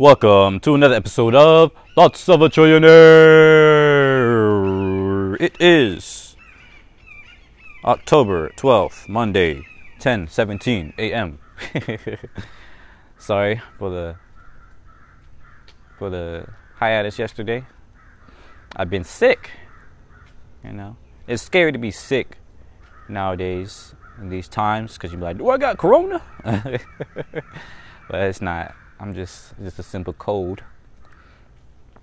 Welcome to another episode of Thoughts of a Trillionaire. It is October 12th, Monday, 10:17 a.m. Sorry for the for the hiatus yesterday. I've been sick. You know, it's scary to be sick nowadays in these times because you're like, "Do I got corona?" but it's not. I'm just just a simple cold.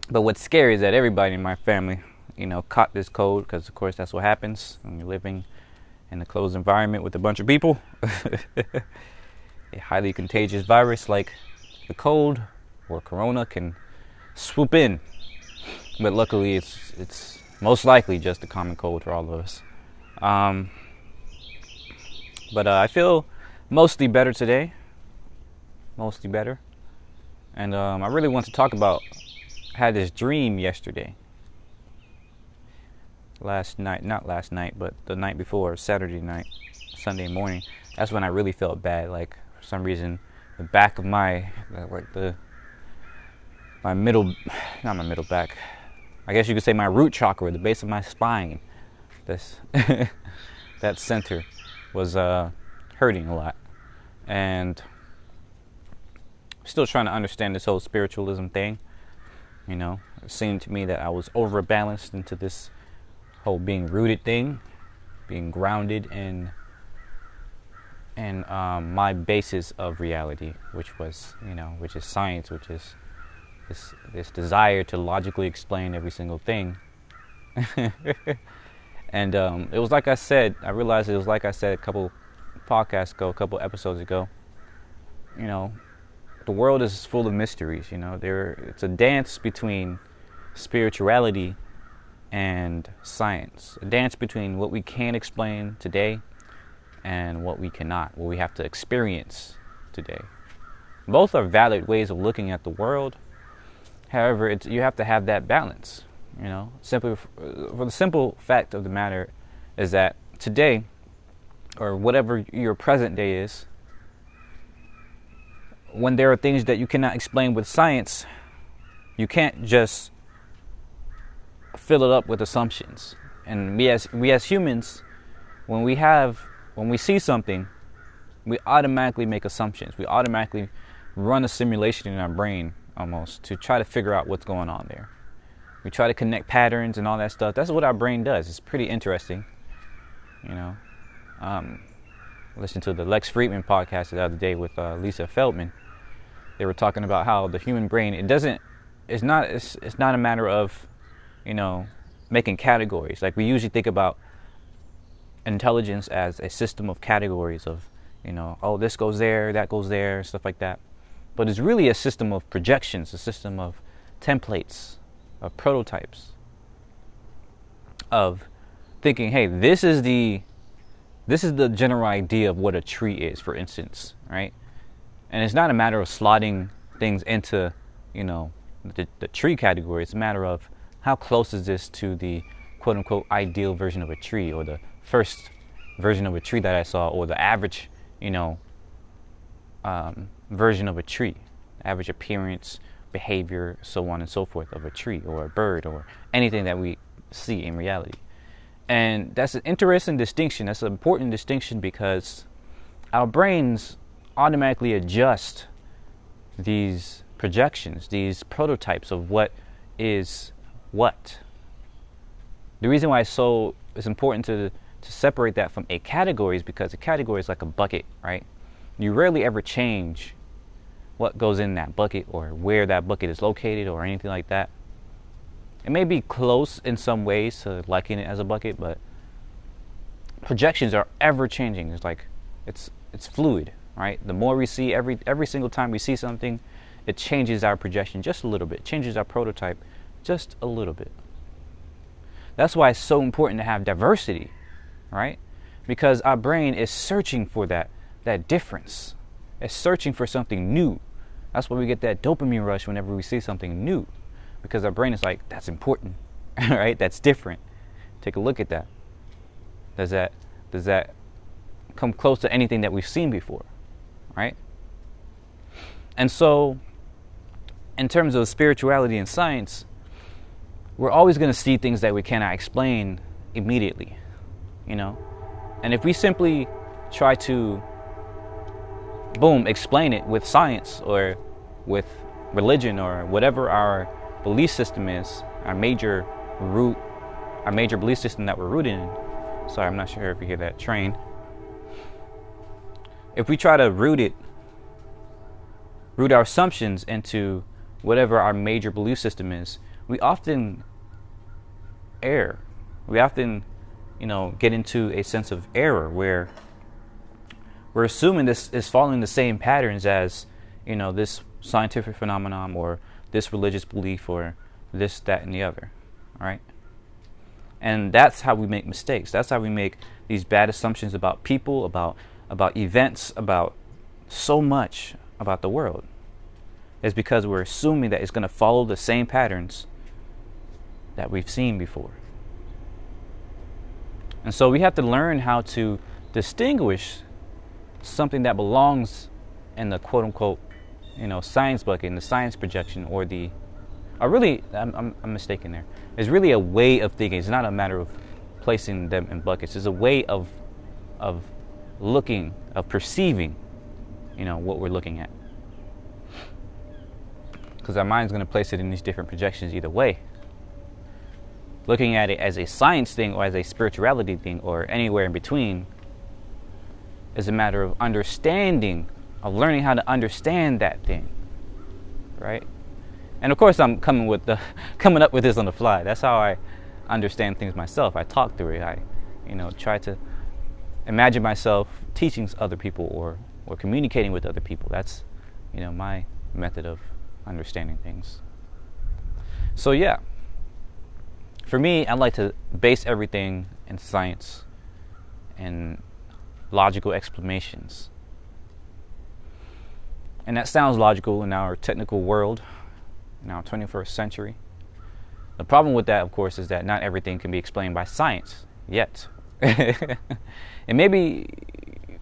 But what's scary is that everybody in my family, you know, caught this cold because, of course, that's what happens when you're living in a closed environment with a bunch of people. a highly contagious virus like the cold or corona can swoop in. But luckily, it's it's most likely just a common cold for all of us. Um, but uh, I feel mostly better today. Mostly better. And um, I really want to talk about. I had this dream yesterday. Last night, not last night, but the night before, Saturday night, Sunday morning. That's when I really felt bad. Like for some reason, the back of my, like the, my middle, not my middle back. I guess you could say my root chakra, the base of my spine. This, that center, was uh, hurting a lot, and still trying to understand this whole spiritualism thing. You know, it seemed to me that I was overbalanced into this whole being rooted thing, being grounded in in um, my basis of reality, which was, you know, which is science, which is this this desire to logically explain every single thing. and um, it was like I said, I realized it was like I said a couple podcasts ago, a couple episodes ago. You know, the world is full of mysteries. You know, there it's a dance between spirituality and science, a dance between what we can explain today and what we cannot, what we have to experience today. Both are valid ways of looking at the world. However, it's, you have to have that balance. You know, simply for, for the simple fact of the matter is that today, or whatever your present day is, when there are things that you cannot explain with science, you can't just fill it up with assumptions. And we as we as humans, when we have when we see something, we automatically make assumptions. We automatically run a simulation in our brain almost to try to figure out what's going on there. We try to connect patterns and all that stuff. That's what our brain does. It's pretty interesting. You know, um, listened to the Lex Fridman podcast the other day with uh, Lisa Feldman. They were talking about how the human brain it doesn't it's not it's, it's not a matter of you know making categories like we usually think about intelligence as a system of categories of you know oh this goes there that goes there stuff like that but it's really a system of projections a system of templates of prototypes of thinking hey this is the this is the general idea of what a tree is, for instance, right? And it's not a matter of slotting things into, you know, the, the tree category. It's a matter of how close is this to the quote unquote ideal version of a tree or the first version of a tree that I saw or the average, you know, um, version of a tree, average appearance, behavior, so on and so forth of a tree or a bird or anything that we see in reality. And that's an interesting distinction. That's an important distinction because our brains automatically adjust these projections, these prototypes of what is what. The reason why it's so it's important to to separate that from a category is because a category is like a bucket, right? You rarely ever change what goes in that bucket or where that bucket is located or anything like that. It may be close in some ways to liking it as a bucket, but projections are ever changing. It's like it's it's fluid, right? The more we see every every single time we see something, it changes our projection just a little bit, changes our prototype just a little bit. That's why it's so important to have diversity, right? Because our brain is searching for that that difference. It's searching for something new. That's why we get that dopamine rush whenever we see something new because our brain is like, that's important, right? That's different. Take a look at that. Does that does that come close to anything that we've seen before, right? And so, in terms of spirituality and science, we're always going to see things that we cannot explain immediately, you know? And if we simply try to, boom, explain it with science or with religion or whatever our belief system is, our major root, our major belief system that we're rooted in. Sorry, I'm not sure if you hear that train. If we try to root it, root our assumptions into whatever our major belief system is, we often err. We often, you know, get into a sense of error where we're assuming this is following the same patterns as, you know, this scientific phenomenon or this religious belief or this, that, and the other. All right? And that's how we make mistakes. That's how we make these bad assumptions about people, about about events, about so much about the world. Is because we're assuming that it's going to follow the same patterns that we've seen before. And so we have to learn how to distinguish something that belongs in the quote unquote, you know, science bucket, in the science projection, or the, or really, I'm, I'm, I'm mistaken there. It's really a way of thinking. It's not a matter of placing them in buckets. It's a way of, of looking, of perceiving, you know, what we're looking at. Because our mind's going to place it in these different projections either way looking at it as a science thing or as a spirituality thing or anywhere in between is a matter of understanding, of learning how to understand that thing. Right? And of course I'm coming with the coming up with this on the fly. That's how I understand things myself. I talk through it. I, you know, try to imagine myself teaching other people or or communicating with other people. That's, you know, my method of understanding things. So yeah, for me, I like to base everything in science and logical explanations. And that sounds logical in our technical world, in our 21st century. The problem with that, of course, is that not everything can be explained by science yet. and maybe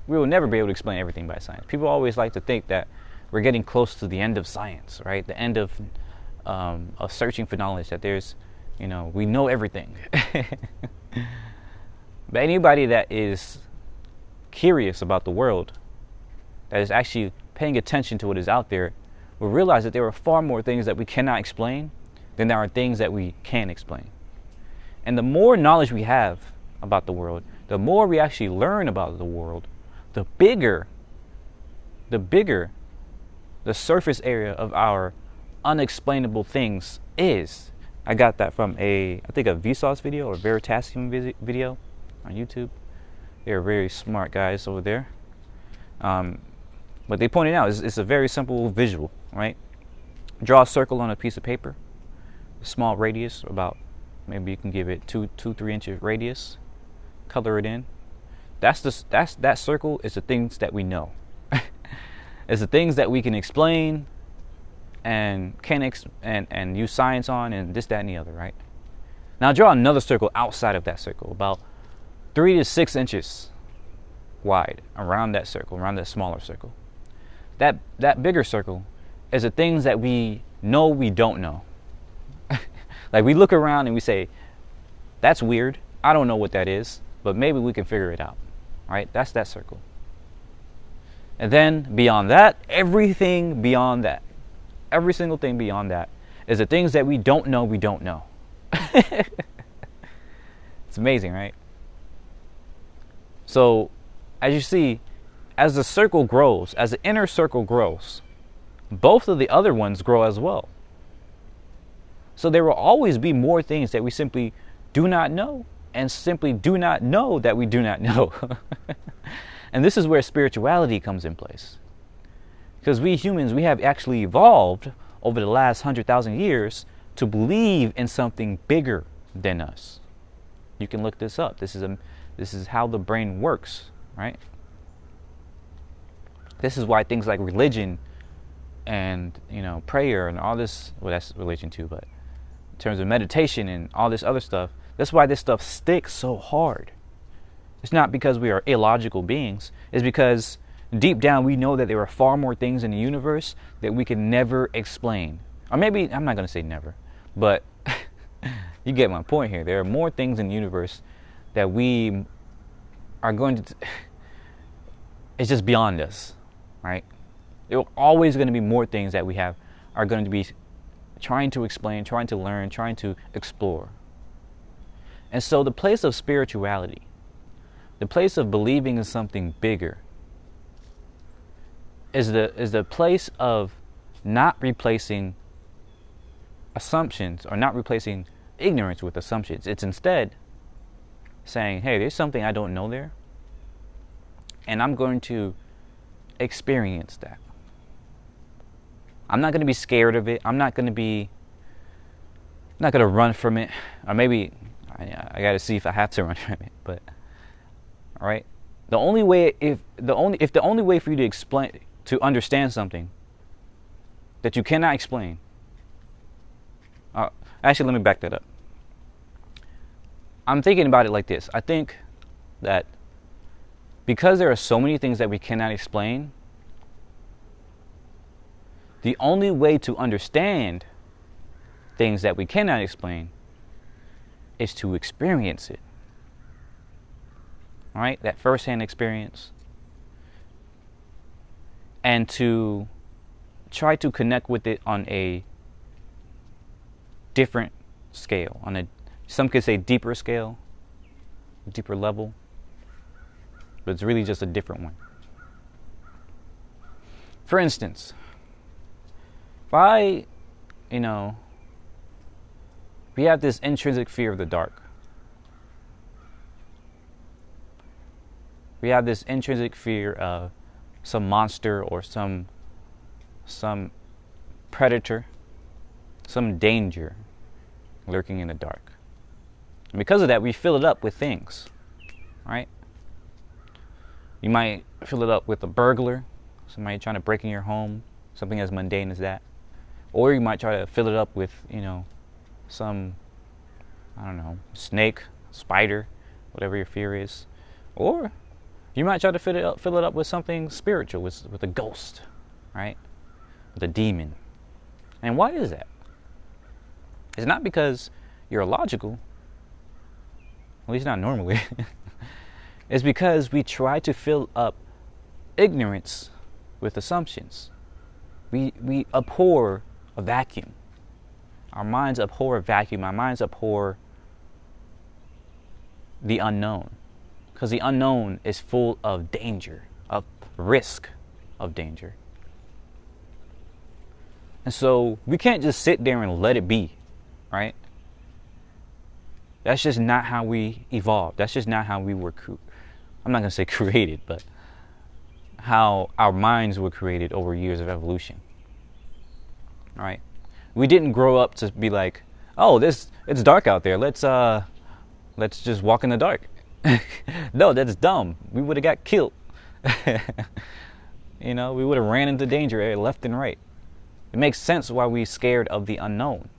we will never be able to explain everything by science. People always like to think that we're getting close to the end of science, right? The end of um, of searching for knowledge. That there's you know, we know everything. but anybody that is curious about the world, that is actually paying attention to what is out there, will realize that there are far more things that we cannot explain than there are things that we can explain. And the more knowledge we have about the world, the more we actually learn about the world, the bigger, the bigger the surface area of our unexplainable things is. I got that from a, I think a Vsauce video or Veritasium video on YouTube. They're very smart guys over there. Um, but they pointed out it's, it's, a very simple visual, right? Draw a circle on a piece of paper, a small radius, about maybe you can give it two, two, three inches radius. Color it in. That's the that's that circle is the things that we know. it's the things that we can explain and can ex- and and use science on and this that and the other, right? Now draw another circle outside of that circle, about three to six inches wide around that circle, around that smaller circle. That that bigger circle is the things that we know we don't know. like we look around and we say, "That's weird. I don't know what that is, but maybe we can figure it out." Right? That's that circle. And then beyond that, everything beyond that every single thing beyond that is the things that we don't know we don't know. it's amazing, right? So, as you see, as the circle grows, as the inner circle grows, both of the other ones grow as well. So, there will always be more things that we simply do not know and simply do not know that we do not know. and this is where spirituality comes in place. Because we humans, we have actually evolved over the last 100,000 years to believe in something bigger than us. You can look this up. This is, a, this is how the brain works, right? This is why things like religion and, you know, prayer and all this, well, that's religion too, but in terms of meditation and all this other stuff, that's why this stuff sticks so hard. It's not because we are illogical beings, it's because Deep down, we know that there are far more things in the universe that we can never explain. Or maybe, I'm not going to say never, but you get my point here. There are more things in the universe that we are going to. T- it's just beyond us, right? There are always going to be more things that we have are going to be trying to explain, trying to learn, trying to explore. And so the place of spirituality, the place of believing in something bigger, is the is the place of not replacing assumptions or not replacing ignorance with assumptions. It's instead saying, hey, there's something I don't know there, and I'm going to experience that. I'm not going to be scared of it. I'm not going to be I'm not going to run from it. Or maybe I, I got to see if I have to run from it, but all right. The only way if the only if the only way for you to explain to understand something that you cannot explain. Uh, actually, let me back that up. I'm thinking about it like this. I think that because there are so many things that we cannot explain, the only way to understand things that we cannot explain is to experience it. Right? That firsthand experience. And to try to connect with it on a different scale, on a some could say deeper scale, deeper level, but it's really just a different one. For instance, if I, you know, we have this intrinsic fear of the dark. We have this intrinsic fear of some monster or some some predator, some danger lurking in the dark. And because of that, we fill it up with things, right? You might fill it up with a burglar, somebody trying to break in your home, something as mundane as that. Or you might try to fill it up with, you know, some, I don't know, snake, spider, whatever your fear is. Or you might try to fill it up, fill it up with something spiritual, with, with a ghost, right? With a demon. And why is that? It's not because you're illogical, at least not normally. it's because we try to fill up ignorance with assumptions. We, we abhor a vacuum. Our minds abhor a vacuum. Our minds abhor the unknown. Because the unknown is full of danger, of risk of danger. And so we can't just sit there and let it be, right? That's just not how we evolved. That's just not how we were. Cre- I'm not going to say created, but how our minds were created over years of evolution. Right? We didn't grow up to be like, oh, this it's dark out there. Let's uh, let's just walk in the dark. no, that's dumb. We would have got killed. you know, we would have ran into danger eh, left and right. It makes sense why we're scared of the unknown.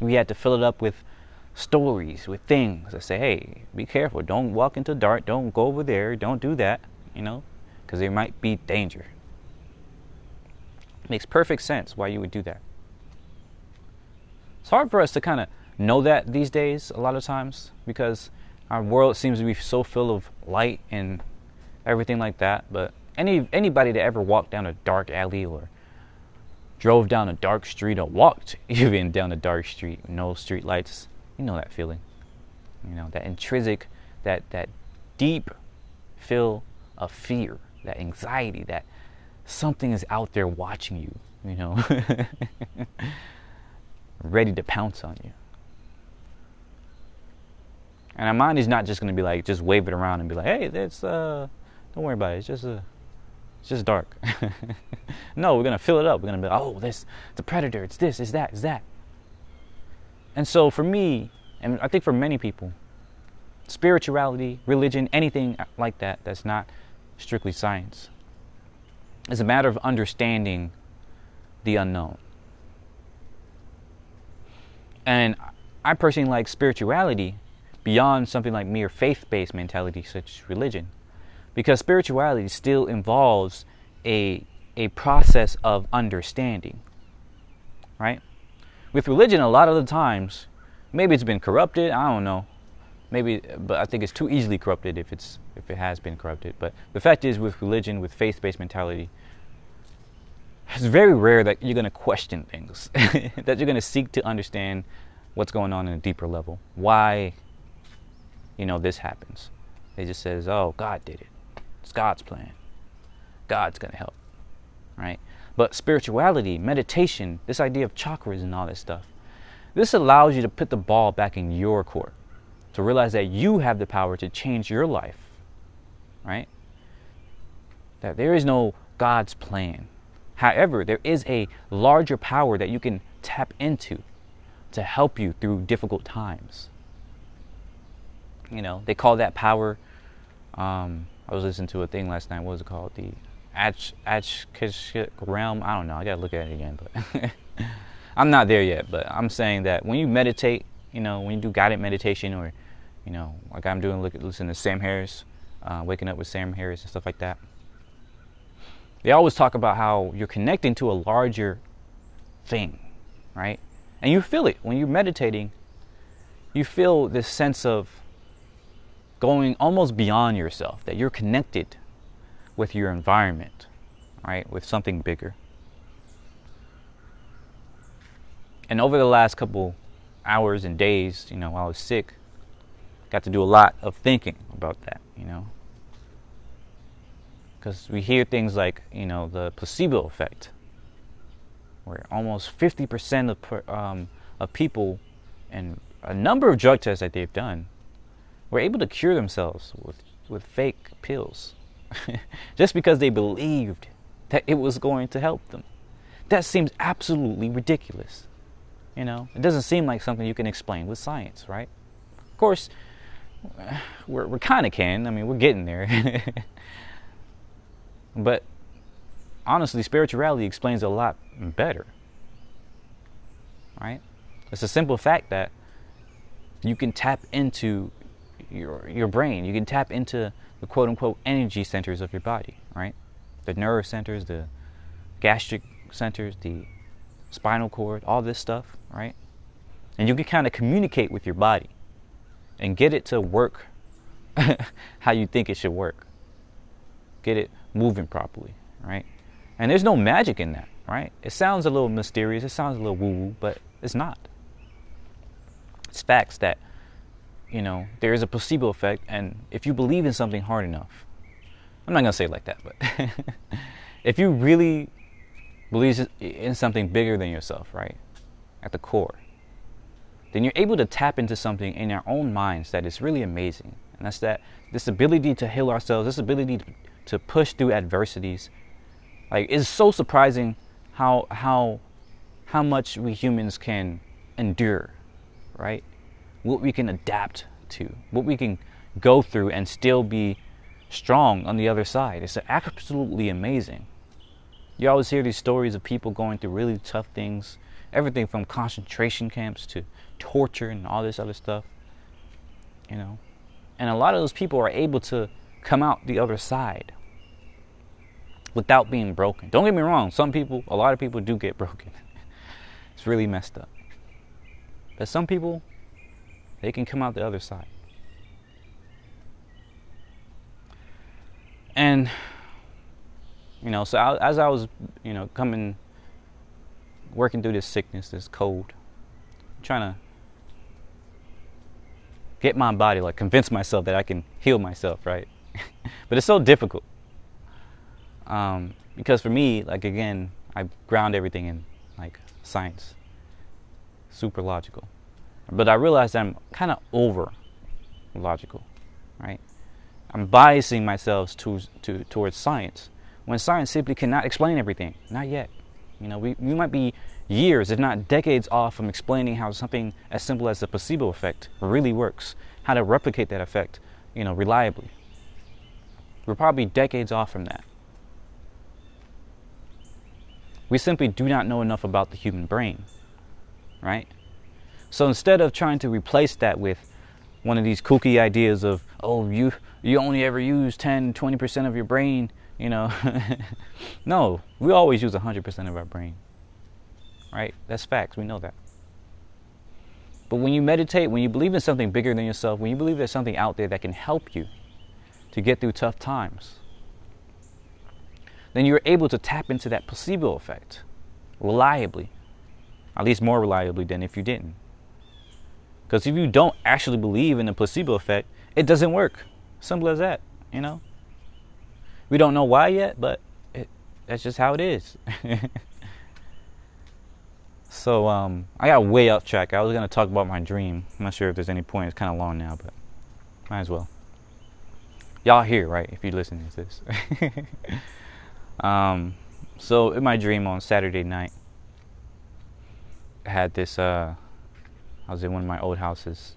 We had to fill it up with stories, with things that say, hey, be careful. Don't walk into dark. Don't go over there. Don't do that, you know, because there might be danger. Makes perfect sense why you would do that. It's hard for us to kind of know that these days a lot of times because our world seems to be so full of light and everything like that. But any anybody that ever walked down a dark alley or drove down a dark street or walked even down a dark street, no street lights, you know that feeling. You know, that intrinsic, that that deep feel of fear, that anxiety, that something is out there watching you, you know, ready to pounce on you. And our mind is not just going to be like, just wave it around and be like, hey, it's, uh, don't worry about it. It's just, uh, it's just dark. no, we're going to fill it up. We're going to be like, oh, this, it's a predator. It's this, it's that, it's that. And so for me, and I think for many people, spirituality, religion, anything like that, that's not strictly science, it's a matter of understanding the unknown. And I personally like spirituality beyond something like mere faith based mentality, such as religion. Because spirituality still involves a, a process of understanding. Right? With religion, a lot of the times, maybe it's been corrupted. I don't know. Maybe, but I think it's too easily corrupted if it's if it has been corrupted. But the fact is, with religion, with faith-based mentality, it's very rare that you're going to question things, that you're going to seek to understand what's going on in a deeper level. Why, you know, this happens. It just says, "Oh, God did it. It's God's plan. God's going to help." Right? But spirituality, meditation, this idea of chakras and all this stuff, this allows you to put the ball back in your court, to realize that you have the power to change your life. Right? That there is no God's plan. However, there is a larger power that you can tap into to help you through difficult times. You know, they call that power. Um, I was listening to a thing last night. What was it called? The Ach Achkishik realm. I don't know. I gotta look at it again, but I'm not there yet. But I'm saying that when you meditate, you know, when you do guided meditation, or you know, like I'm doing, look, listen to Sam Harris, uh, waking up with Sam Harris and stuff like that. They always talk about how you're connecting to a larger thing, right? And you feel it when you're meditating. You feel this sense of going almost beyond yourself, that you're connected with your environment, right? With something bigger. And over the last couple hours and days, you know, while I was sick, got to do a lot of thinking about that, you know. Because we hear things like, you know, the placebo effect where almost 50% of, um, of people and a number of drug tests that they've done were able to cure themselves with, with fake pills just because they believed that it was going to help them. That seems absolutely ridiculous. You know, it doesn't seem like something you can explain with science, right? Of course, we're, we're kind of can. I mean, we're getting there. but honestly, spirituality explains a lot better. Right? It's a simple fact that you can tap into your your brain. You can tap into the quote unquote energy centers of your body, right? The nerve centers, the gastric centers, the spinal cord, all this stuff, right? And you can kind of communicate with your body and get it to work how you think it should work. Get it moving properly, right? And there's no magic in that, right? It sounds a little mysterious, it sounds a little woo woo, but it's not. It's facts that, you know, there is a placebo effect, and if you believe in something hard enough, I'm not gonna say it like that, but if you really believe in something bigger than yourself, right, at the core, then you're able to tap into something in our own minds that is really amazing. And that's that this ability to heal ourselves, this ability to, push through adversities like it's so surprising how how how much we humans can endure, right? What we can adapt to, what we can go through and still be strong on the other side. It's absolutely amazing. You always hear these stories of people going through really tough things, everything from concentration camps to torture and all this other stuff. You know, and a lot of those people are able to come out the other side without being broken. Don't get me wrong, some people, a lot of people do get broken. it's really messed up. But some people, they can come out the other side. And, you know, so I, as I was, you know, coming, working through this sickness, this cold, trying to get my body, like convince myself that I can heal myself, right? but it's so difficult. Um, because for me, like again, I ground everything in like science, super logical. But I realized I'm kind of over logical, right? I'm biasing myself to, to, towards science when science simply cannot explain everything. Not yet. You know, we, we might be years, if not decades, off from explaining how something as simple as the placebo effect really works, how to replicate that effect, you know, reliably. We're probably decades off from that. We simply do not know enough about the human brain, right? So instead of trying to replace that with one of these kooky ideas of, oh, you, you only ever use 10, 20% of your brain You know, no, we always use 100% of our brain. Right? That's facts. We know that. But when you meditate, when you believe in something bigger than yourself, when you believe there's something out there that can help you to get through tough times, then you're able to tap into that placebo effect reliably, at least more reliably than if you didn't. Because if you don't actually believe in the placebo effect, it doesn't work. Simple as that, you know? We don't know why yet, but it, that's just how it is. so um, I got way off track. I was going to talk about my dream. I'm not sure if there's any point. It's kind of long now, but might as well. Y'all here, right? If you listen to this. um, so in my dream on Saturday night, I had this. Uh, I was in one of my old houses.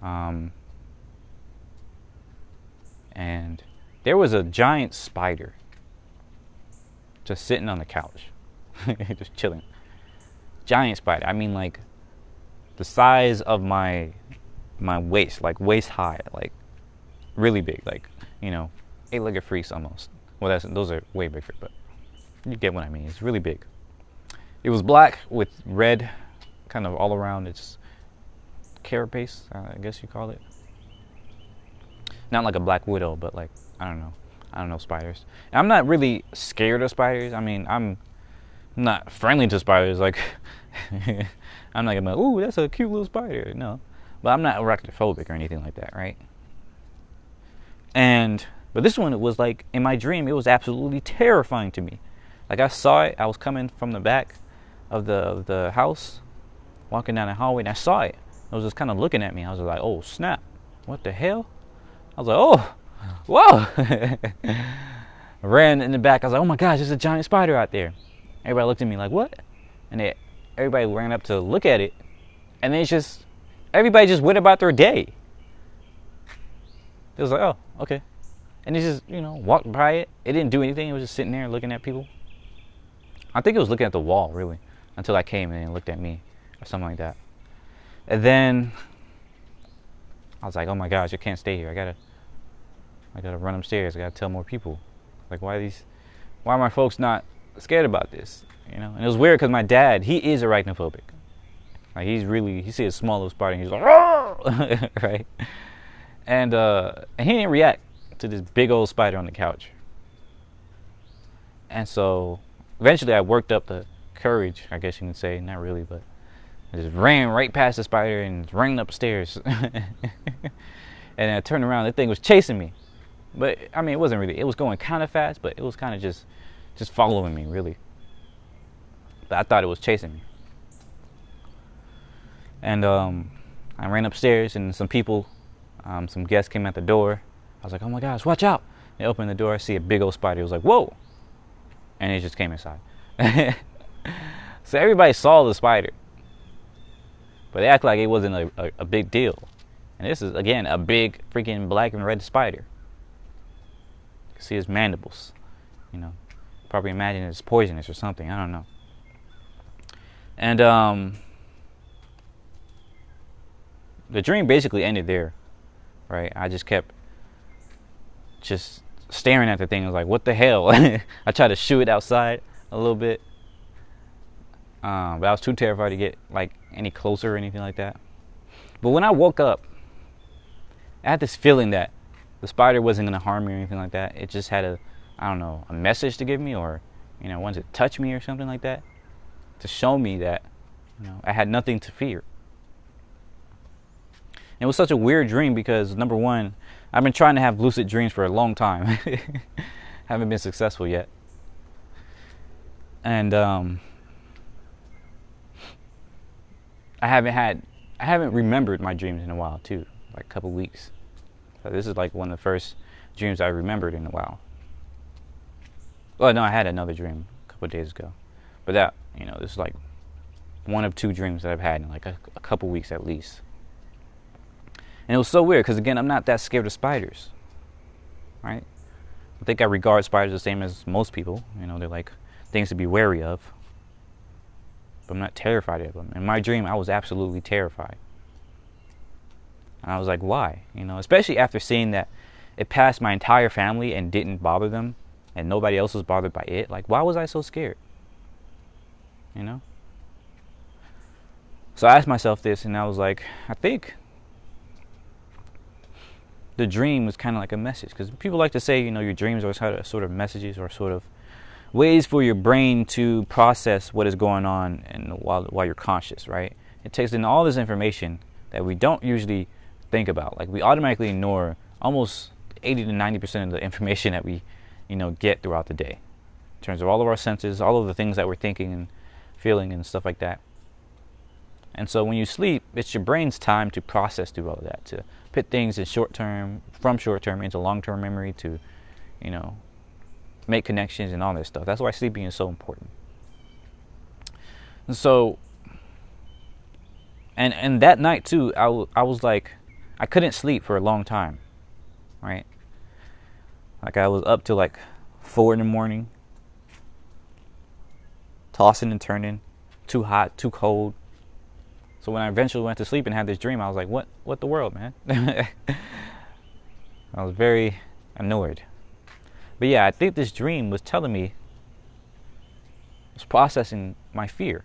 Um, and there was a giant spider just sitting on the couch, just chilling. Giant spider. I mean, like the size of my my waist, like waist high, like really big, like you know, eight-legged freaks almost. Well, that's those are way bigger, but you get what I mean. It's really big. It was black with red, kind of all around its carapace, I guess you call it. Not like a black widow, but like I don't know. I don't know spiders. And I'm not really scared of spiders. I mean, I'm not friendly to spiders. Like, I'm not gonna, ooh, that's a cute little spider. No, but I'm not arachnophobic or anything like that, right? And but this one, it was like in my dream, it was absolutely terrifying to me. Like I saw it. I was coming from the back of the of the house, walking down the hallway, and I saw it. It was just kind of looking at me. I was like, oh snap, what the hell? I was like, oh whoa! ran in the back. I was like, oh my gosh, there's a giant spider out there. Everybody looked at me like, what? And they, everybody ran up to look at it. And then it's just, everybody just went about their day. It was like, oh, okay. And it just, you know, walked by it. It didn't do anything. It was just sitting there looking at people. I think it was looking at the wall, really, until I came and looked at me or something like that. And then I was like, oh my gosh, I can't stay here. I gotta I gotta run upstairs. I gotta tell more people. Like, why these? Why are my folks not scared about this? You know. And it was weird because my dad, he is arachnophobic. Like he's really, he sees a small little spider, and he's like, right? And uh, and he didn't react to this big old spider on the couch. And so eventually, I worked up the courage, I guess you can say, not really, but I just ran right past the spider and ran upstairs. and I turned around, the thing was chasing me. But I mean, it wasn't really. It was going kind of fast, but it was kind of just, just following me, really. But I thought it was chasing me. And um, I ran upstairs, and some people, um, some guests came at the door. I was like, "Oh my gosh, watch out!" They opened the door. I see a big old spider. It was like, "Whoa!" And it just came inside. so everybody saw the spider, but they act like it wasn't a, a, a big deal. And this is again a big freaking black and red spider You can see his mandibles. You know, probably imagine it's poisonous or something. I don't know. And um, the dream basically ended there, right? I just kept just staring at the thing. I was like, "What the hell?" I tried to shoo it outside a little bit, um, but I was too terrified to get like any closer or anything like that. But when I woke up, I had this feeling that the spider wasn't to harm me or anything like that. It just had a, I don't know, a message to give me or, you know, wanted to touch me or something like that to show me that, you know, I had nothing to fear. it was such a weird dream because number one, I've been trying to have lucid dreams for a long time. Haven't been successful yet. And um, I haven't had I haven't remembered my dreams in a while too, like a couple weeks. So this is like one of the first dreams I remembered in a while. Well, no, I had another dream a couple days ago, but that you know, this is like one of two dreams that I've had in like a, a couple weeks at least. And it was so weird because again, I'm not that scared of spiders, right? I think I regard spiders the same as most people. You know, they're like things to be wary of. But I'm not terrified of them. In my dream, I was absolutely terrified. And I was like, why? You know, especially after seeing that it passed my entire family and didn't bother them and nobody else was bothered by it, like why was I so scared? You know? So I asked myself this and I was like, I think the dream was kind of like a message because people like to say, you know, your dreams are sort of messages or sort of ways for your brain to process what is going on and while while you're conscious, right? It takes in all this information that we don't usually think about. Like we automatically ignore almost 80 to 90 percent of the information that we, you know, get throughout the day, in terms of all of our senses, all of the things that we're thinking and feeling and stuff like that. And so when you sleep, it's your brain's time to process through all of that, to put things in short term, from short term into long term memory, to, you know, make connections and all this stuff. That's why sleeping is so important. And so, and and that night too, I, w- I was like, I couldn't sleep for a long time, right? Like I was up till like four in the morning, tossing and turning, too hot, too cold. So when I eventually went to sleep and had this dream, I was like, "What? What the world, man?" I was very annoyed. But yeah, I think this dream was telling me, was processing my fear,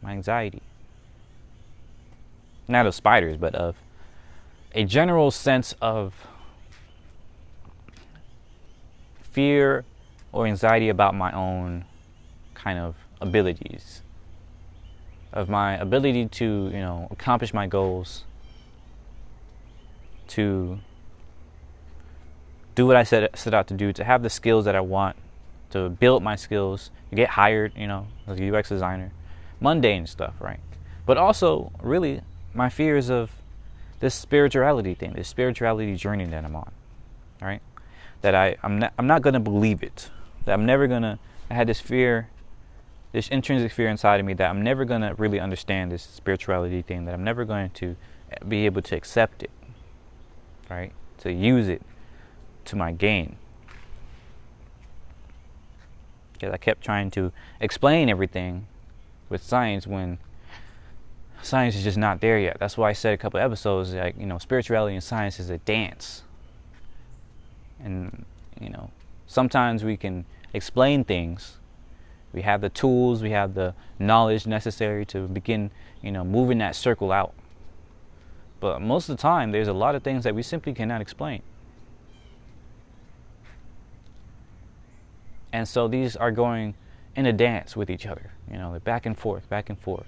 my anxiety. Not of spiders, but of a general sense of fear or anxiety about my own kind of abilities, of my ability to, you know, accomplish my goals, to do what I set set out to do, to have the skills that I want, to build my skills, to get hired, you know, as a UX designer, mundane stuff, right? But also, really, my fears of this spirituality thing, this spirituality journey that I'm on, right? That I I'm not I'm not gonna believe it. That I'm never gonna. I had this fear, this intrinsic fear inside of me that I'm never gonna really understand this spirituality thing. That I'm never going to be able to accept it, right? To use it to my gain. Because I kept trying to explain everything with science when science is just not there yet. That's why I said a couple episodes like, you know, spirituality and science is a dance. And, you know, sometimes we can explain things. We have the tools, we have the knowledge necessary to begin, you know, moving that circle out. But most of the time, there's a lot of things that we simply cannot explain. And so these are going in a dance with each other. You know, they're back and forth, back and forth.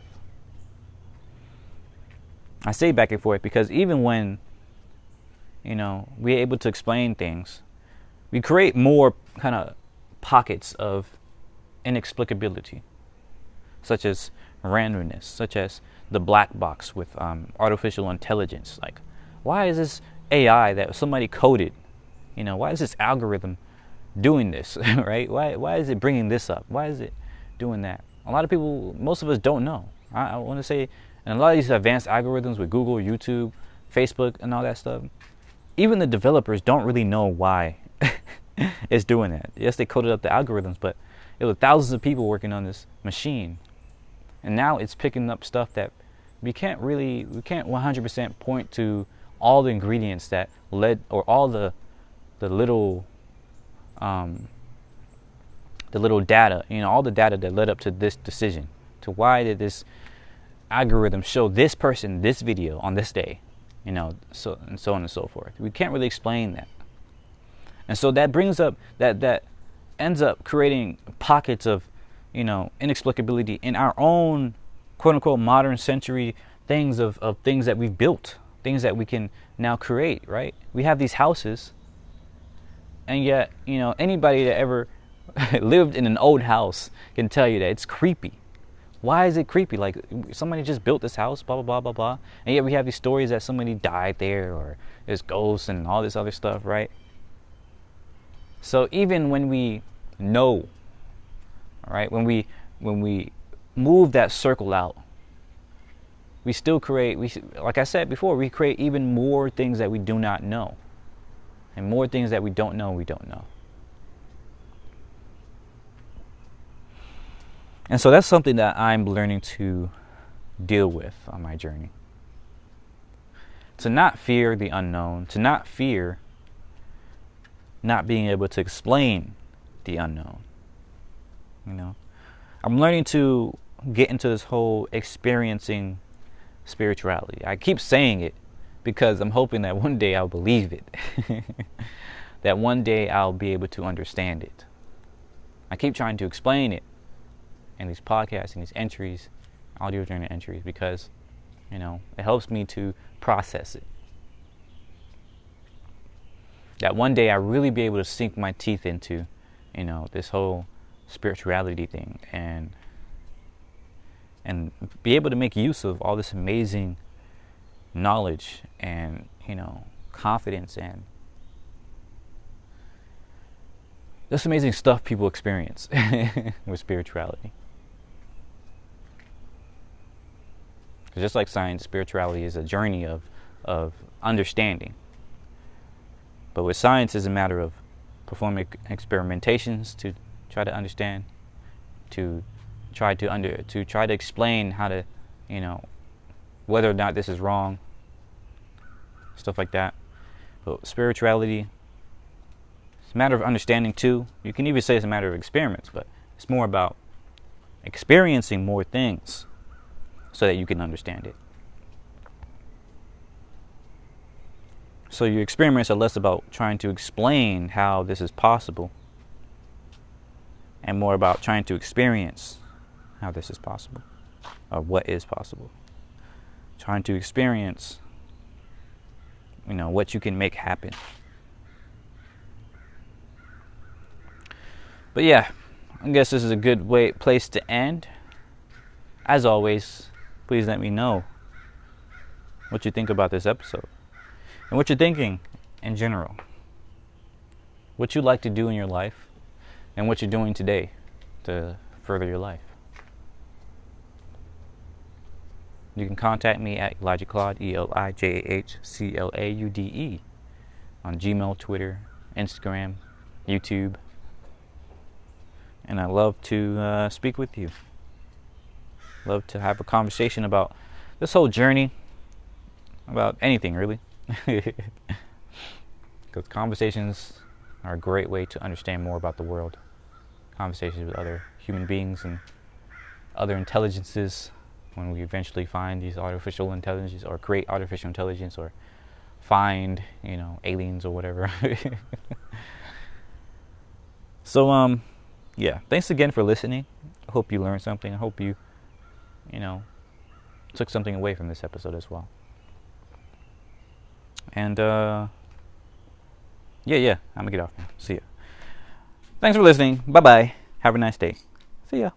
I say back and forth because even when, you know, we're able to explain things, we create more kind of pockets of inexplicability, such as randomness, such as the black box with um, artificial intelligence. Like, why is this AI that somebody coded? You know, why is this algorithm doing this, right? Why, why is it bringing this up? Why is it doing that? A lot of people, most of us don't know. I, I want to say, and a lot of these advanced algorithms with Google, YouTube, Facebook, and all that stuff, even the developers don't really know why it's doing that. Yes, they coded up the algorithms, but it was thousands of people working on this machine. And now it's picking up stuff that we can't really, we can't 100% point to all the ingredients that led, or all the, the little um, the little data, you know, all the data that led up to this decision, to why did this algorithm show this person this video on this day, you know, so and so on and so forth. We can't really explain that, and so that brings up that that ends up creating pockets of, you know, inexplicability in our own quote unquote modern century things of, of things that we've built, things that we can now create, right? We have these houses and yet, you know, anybody that ever lived in an old house can tell you that it's creepy. Why is it creepy? Like somebody just built this house, blah blah blah blah blah, and yet we have these stories that somebody died there, or there's ghosts and all this other stuff, right? So even when we know, All right, when we when we move that circle out, we still create. We like I said before, we create even more things that we do not know and more things that we don't know, we don't know. And so that's something that I'm learning to deal with on my journey. To not fear the unknown, to not fear not being able to explain the unknown. You know, I'm learning to get into this whole experiencing spirituality. I keep saying it because I'm hoping that one day I'll believe it. that one day I'll be able to understand it. I keep trying to explain it in these podcasts and these entries, audio journal entries, because, you know, it helps me to process it. That one day I really be able to sink my teeth into, you know, this whole spirituality thing and and be able to make use of all this amazing knowledge and you know confidence and this amazing stuff people experience with spirituality. Just like science, spirituality is a journey of of understanding. But with science, it's a matter of performing experimentations to try to understand, to try to under to try to explain how to, you know, whether or not this is wrong, stuff like that. But spirituality, it's a matter of understanding too. You can even say it's a matter of experiments, but it's more about experiencing more things so that you can understand it. So your experiments are less about trying to explain how this is possible and more about trying to experience how this is possible or what is possible. Trying to experience you know what you can make happen. But yeah, I guess this is a good way place to end. As always, please let me know what you think about this episode and what you're thinking in general. What you like to do in your life and what you're doing today to further your life. You can contact me at Elijah Claude, E L I J A H C L A U D E, on Gmail, Twitter, Instagram, YouTube. And I love to uh, speak with you. Love to have a conversation about this whole journey, about anything really. Because conversations are a great way to understand more about the world. Conversations with other human beings and other intelligences when we eventually find these artificial intelligence or create artificial intelligence or find, you know, aliens or whatever. so um yeah, thanks again for listening. I hope you learned something. I hope you you know took something away from this episode as well. And uh yeah, yeah, I'm gonna get off now. See ya. Thanks for listening. Bye bye. Have a nice day. See ya.